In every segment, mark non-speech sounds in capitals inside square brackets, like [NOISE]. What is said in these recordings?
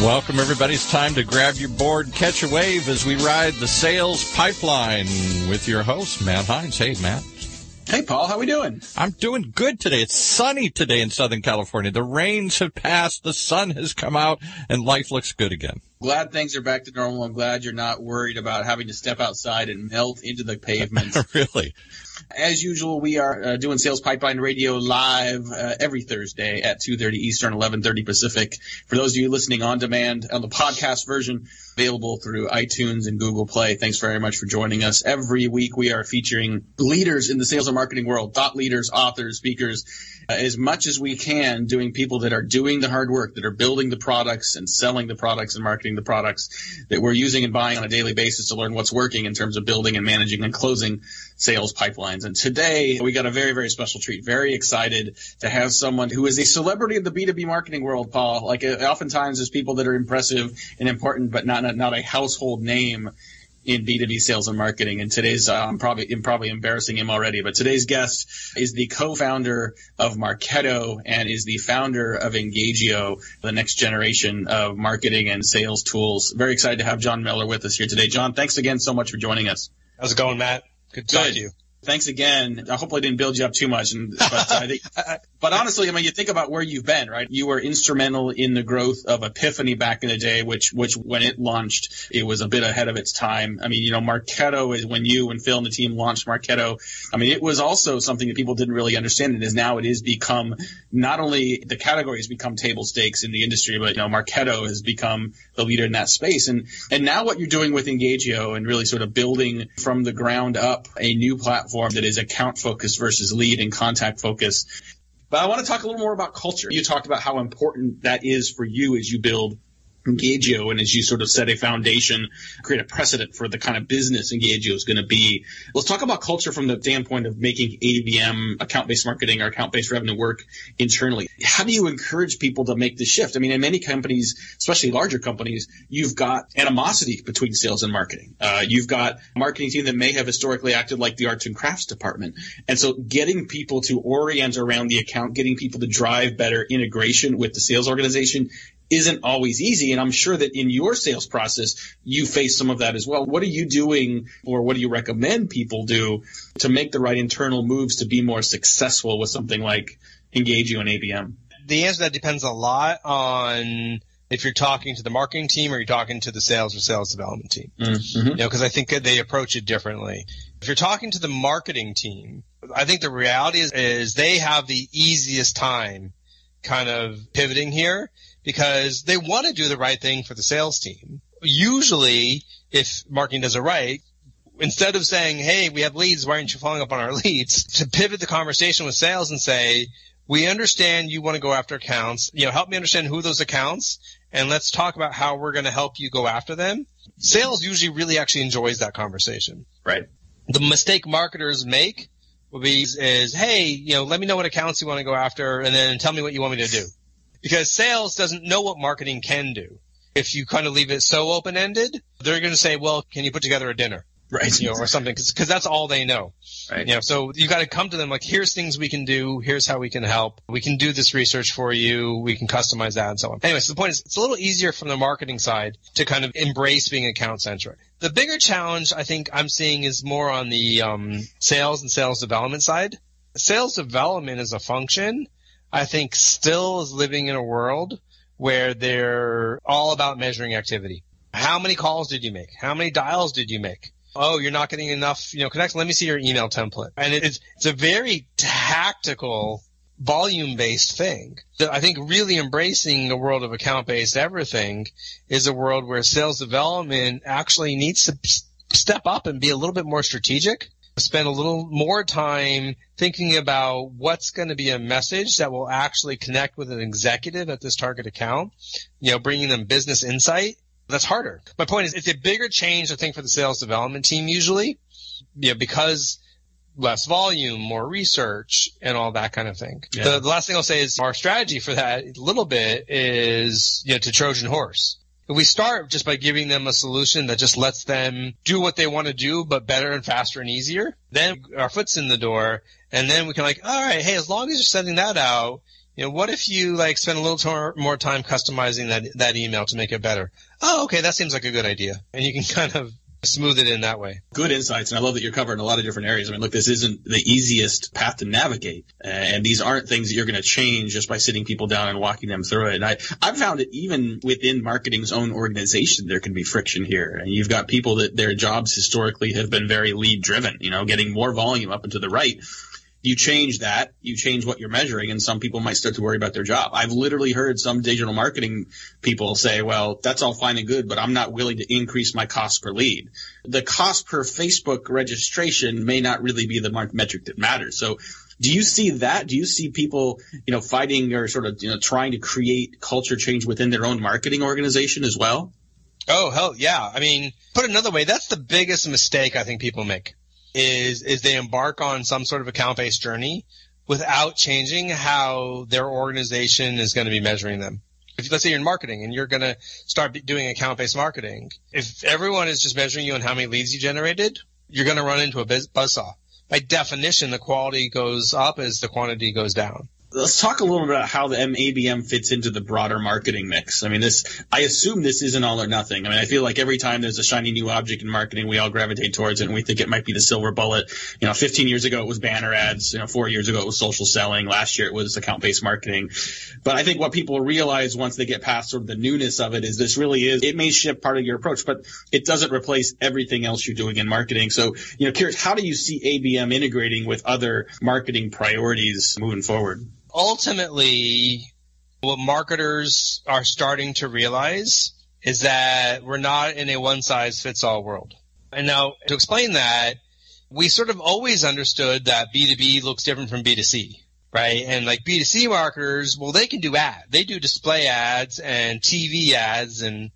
Welcome, everybody. It's time to grab your board, catch a wave as we ride the sales pipeline with your host, Matt Heinz. Hey, Matt. Hey, Paul. How we doing? I'm doing good today. It's sunny today in Southern California. The rains have passed, the sun has come out, and life looks good again. Glad things are back to normal. I'm glad you're not worried about having to step outside and melt into the pavement. [LAUGHS] really? As usual, we are uh, doing Sales Pipeline Radio live uh, every Thursday at 2.30 Eastern, 11.30 Pacific. For those of you listening on demand on the podcast version, available through iTunes and Google Play. Thanks very much for joining us. Every week we are featuring leaders in the sales and marketing world, thought leaders, authors, speakers, uh, as much as we can doing people that are doing the hard work, that are building the products and selling the products and marketing the products that we're using and buying on a daily basis to learn what's working in terms of building and managing and closing sales pipelines. And today we got a very, very special treat. Very excited to have someone who is a celebrity in the B2B marketing world, Paul. Like uh, oftentimes there's people that are impressive and important, but not, not a household name in B2B sales and marketing. And today's, uh, I'm probably, I'm probably embarrassing him already, but today's guest is the co-founder of Marketo and is the founder of Engagio, the next generation of marketing and sales tools. Very excited to have Jon Miller with us here today. Jon, thanks again so much for joining us. How's it going, Matt? Good to Good. talk to you thanks again. I hope I didn't build you up too much, and, but I think, [LAUGHS] but honestly, I mean, you think about where you've been, right? You were instrumental in the growth of Epiphany back in the day, which, which when it launched, it was a bit ahead of its time. I mean, you know, Marketo is when you and Phil and the team launched Marketo. I mean, it was also something that people didn't really understand, and is now it has become not only the category has become table stakes in the industry, but you know, Marketo has become the leader in that space, and and now what you're doing with Engagio and really sort of building from the ground up a new platform that is account focused versus lead and contact focused. But I want to talk a little more about culture. You talked about how important that is for you as you build Engagio and as you sort of set a foundation, create a precedent for the kind of business Engagio is going to be. Let's talk about culture from the standpoint of making ABM, account-based marketing or account-based revenue work internally. How do you encourage people to make the shift? I mean, in many companies, especially larger companies, you've got animosity between sales and marketing. Uh, you've got a marketing team that may have historically acted like the arts and crafts department. And so getting people to orient around the account, getting people to drive better integration with the sales organization isn't always easy. And I'm sure that in your sales process, you face some of that as well. What are you doing or what do you recommend people do to make the right internal moves to be more successful with something like Engagio and ABM? The answer to that depends a lot on if you're talking to the marketing team or you're talking to the sales or sales development team. Mm-hmm. You know, because I think they approach it differently. If you're talking to the marketing team, I think the reality is, is they have the easiest time kind of pivoting here because they want to do the right thing for the sales team. Usually, if marketing does it right, instead of saying, hey, we have leads, why aren't you following up on our [LAUGHS] leads? To pivot the conversation with sales and say, we understand you want to go after accounts. You know, help me understand who those accounts and let's talk about how we're going to help you go after them. Sales usually really actually enjoys that conversation. Right. The mistake marketers make will be is, hey, you know, let me know what accounts you want to go after and then tell me what you want me to do because sales doesn't know what marketing can do. If you kind of leave it so open ended, they're going to say, well, can you put together a dinner? Right. You know, or something, because that's all they know. Right. You know, so you got to come to them like, here's things we can do. Here's how we can help. We can do this research for you. We can customize that and so on. Anyway, so the point is, it's a little easier from the marketing side to kind of embrace being account centric. The bigger challenge I think I'm seeing is more on the um, sales and sales development side. Sales development is a function I think still is living in a world where they're all about measuring activity. How many calls did you make? How many dials did you make? Oh, you're not getting enough, you know, connect. Let me see your email template. And it's, it's a very tactical, volume based thing. I think really embracing the world of account based everything is a world where sales development actually needs to step up and be a little bit more strategic spend a little more time thinking about what's going to be a message that will actually connect with an executive at this target account, you know, bringing them business insight. That's harder. My point is it's a bigger change, I think, for the sales development team usually, you know, because less volume, more research, and all that kind of thing. Yeah. The, the last thing I'll say is our strategy for that a little bit is, you know, to Trojan horse. If we start just by giving them a solution that just lets them do what they want to do, but better and faster and easier, then our foot's in the door, and then we can like, all right, hey, as long as you're sending that out, You know, what if you like spend a little more time customizing that that email to make it better? Oh, okay, that seems like a good idea, and you can [LAUGHS] kind of smooth it in that way. Good insights, and I love that you're covering a lot of different areas. I mean, look, this isn't the easiest path to navigate, uh, and these aren't things that you're going to change just by sitting people down and walking them through it. And I, I've found it even within marketing's own organization, there can be friction here. And you've got people that their jobs historically have been very lead driven, you know, getting more volume up and to the right you change that, you change what you're measuring, and some people might start to worry about their job. I've literally heard some digital marketing people say, well, that's all fine and good, but I'm not willing to increase my cost per lead. The cost per Facebook registration may not really be the metric that matters. So do you see that? Do you see people, you know, fighting or sort of, you know, trying to create culture change within their own marketing organization as well? Oh, hell yeah. I mean, put another way, that's the biggest mistake I think people make is is they embark on some sort of account based journey without changing how their organization is going to be measuring them. If let's say you're in marketing and you're going to start doing account based marketing, if everyone is just measuring you on how many leads you generated, you're going to run into a buzzsaw. By definition, the quality goes up as the quantity goes down. Let's talk a little bit about how the ABM fits into the broader marketing mix. I mean, this, I assume this isn't all or nothing. I mean, I feel like every time there's a shiny new object in marketing, we all gravitate towards it and we think it might be the silver bullet. You know, 15 years ago it was banner ads. You know, four years ago it was social selling. Last year it was account-based marketing. But I think what people realize once they get past sort of the newness of it is this really is, it may shift part of your approach, but it doesn't replace everything else you're doing in marketing. So, you know, curious, how do you see ABM integrating with other marketing priorities moving forward? Ultimately, what marketers are starting to realize is that we're not in a one size fits all world. And now to explain that, we sort of always understood that B2B looks different from B2C, right? And like B2C marketers, well, they can do ads. They do display ads and TV ads and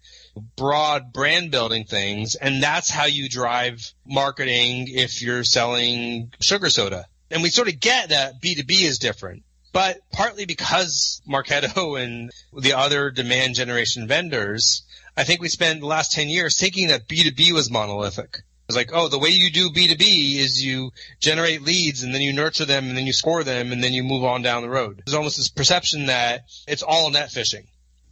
broad brand building things. And that's how you drive marketing if you're selling sugar soda. And we sort of get that B2B is different. But partly because Marketo and the other demand generation vendors, I think we spent the last 10 years thinking that B2B was monolithic. It's like, oh, the way you do B2B is you generate leads and then you nurture them and then you score them and then you move on down the road. There's almost this perception that it's all net fishing.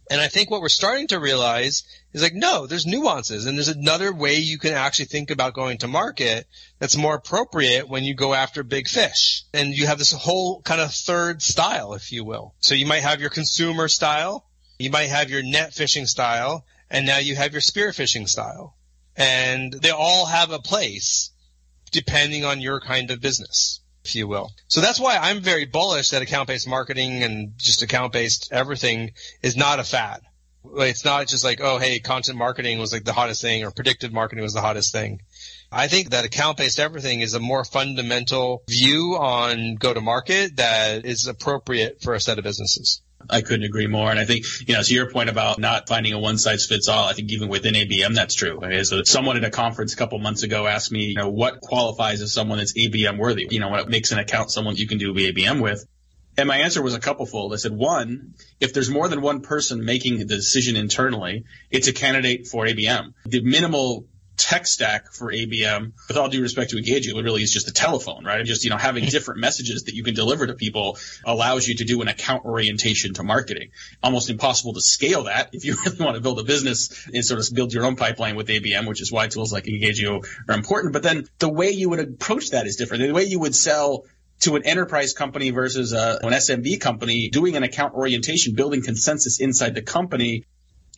And I think what we're starting to realize is like, no, there's nuances and there's another way you can actually think about going to market that's more appropriate when you go after big fish. And you have this whole kind of third style, if you will. So you might have your consumer style, you might have your net fishing style, and now you have your spearfishing style. And they all have a place depending on your kind of business if you will. So that's why I'm very bullish that account-based marketing and just account-based everything is not a fad. It's not just like, oh, hey, content marketing was like the hottest thing or predictive marketing was the hottest thing. I think that account-based everything is a more fundamental view on go-to-market that is appropriate for a set of businesses. I couldn't agree more. And I think, you know, to your point about not finding a one size fits all, I think even within ABM, that's true. I mean, so someone at a conference a couple months ago asked me, you know, what qualifies as someone that's ABM worthy? You know, what makes an account someone you can do ABM with? And my answer was a couple fold. I said, one, if there's more than one person making the decision internally, it's a candidate for ABM. The minimal tech stack for ABM, with all due respect to Engagio, it really is just a telephone, right? Just, you know, having different [LAUGHS] messages that you can deliver to people allows you to do an account orientation to marketing. Almost impossible to scale that if you [LAUGHS] really want to build a business and sort of build your own pipeline with ABM, which is why tools like Engagio are important. But then the way you would approach that is different. The way you would sell to an enterprise company versus a, an SMB company, doing an account orientation, building consensus inside the company,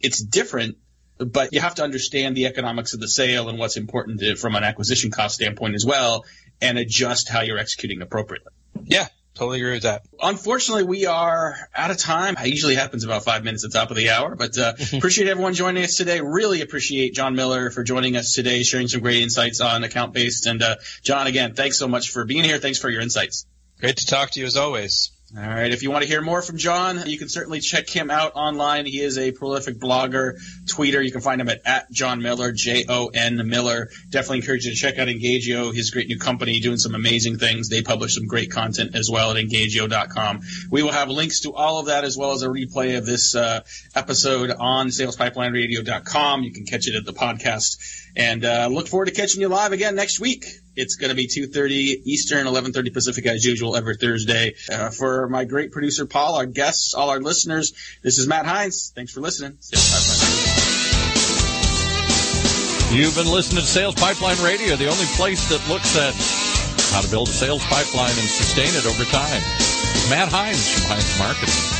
it's different but you have to understand the economics of the sale and what's important to, from an acquisition cost standpoint as well, and adjust how you're executing appropriately. Yeah, totally agree with that. Unfortunately, we are out of time. It usually happens about five minutes at the top of the hour, but uh, [LAUGHS] appreciate everyone joining us today. Really appreciate Jon Miller for joining us today, sharing some great insights on account based. And uh, Jon, again, thanks so much for being here. Thanks for your insights. Great to talk to you as always. All right. If you want to hear more from Jon, you can certainly check him out online. He is a prolific blogger, tweeter. You can find him at, at Jon Miller, J-O-N Miller. Definitely encourage you to check out Engagio, his great new company, doing some amazing things. They publish some great content as well at engagio.com. We will have links to all of that as well as a replay of this uh, episode on SalesPipelineRadio.com. You can catch it at the podcast. And uh, look forward to catching you live again next week. It's going to be 2.30 Eastern, 11.30 Pacific as usual every Thursday. Uh, for my great producer, Paul, our guests, all our listeners, this is Matt Heinz. Thanks for listening. You've been listening to Sales Pipeline Radio, the only place that looks at how to build a sales pipeline and sustain it over time. Matt Heinz from Heinz Marketing.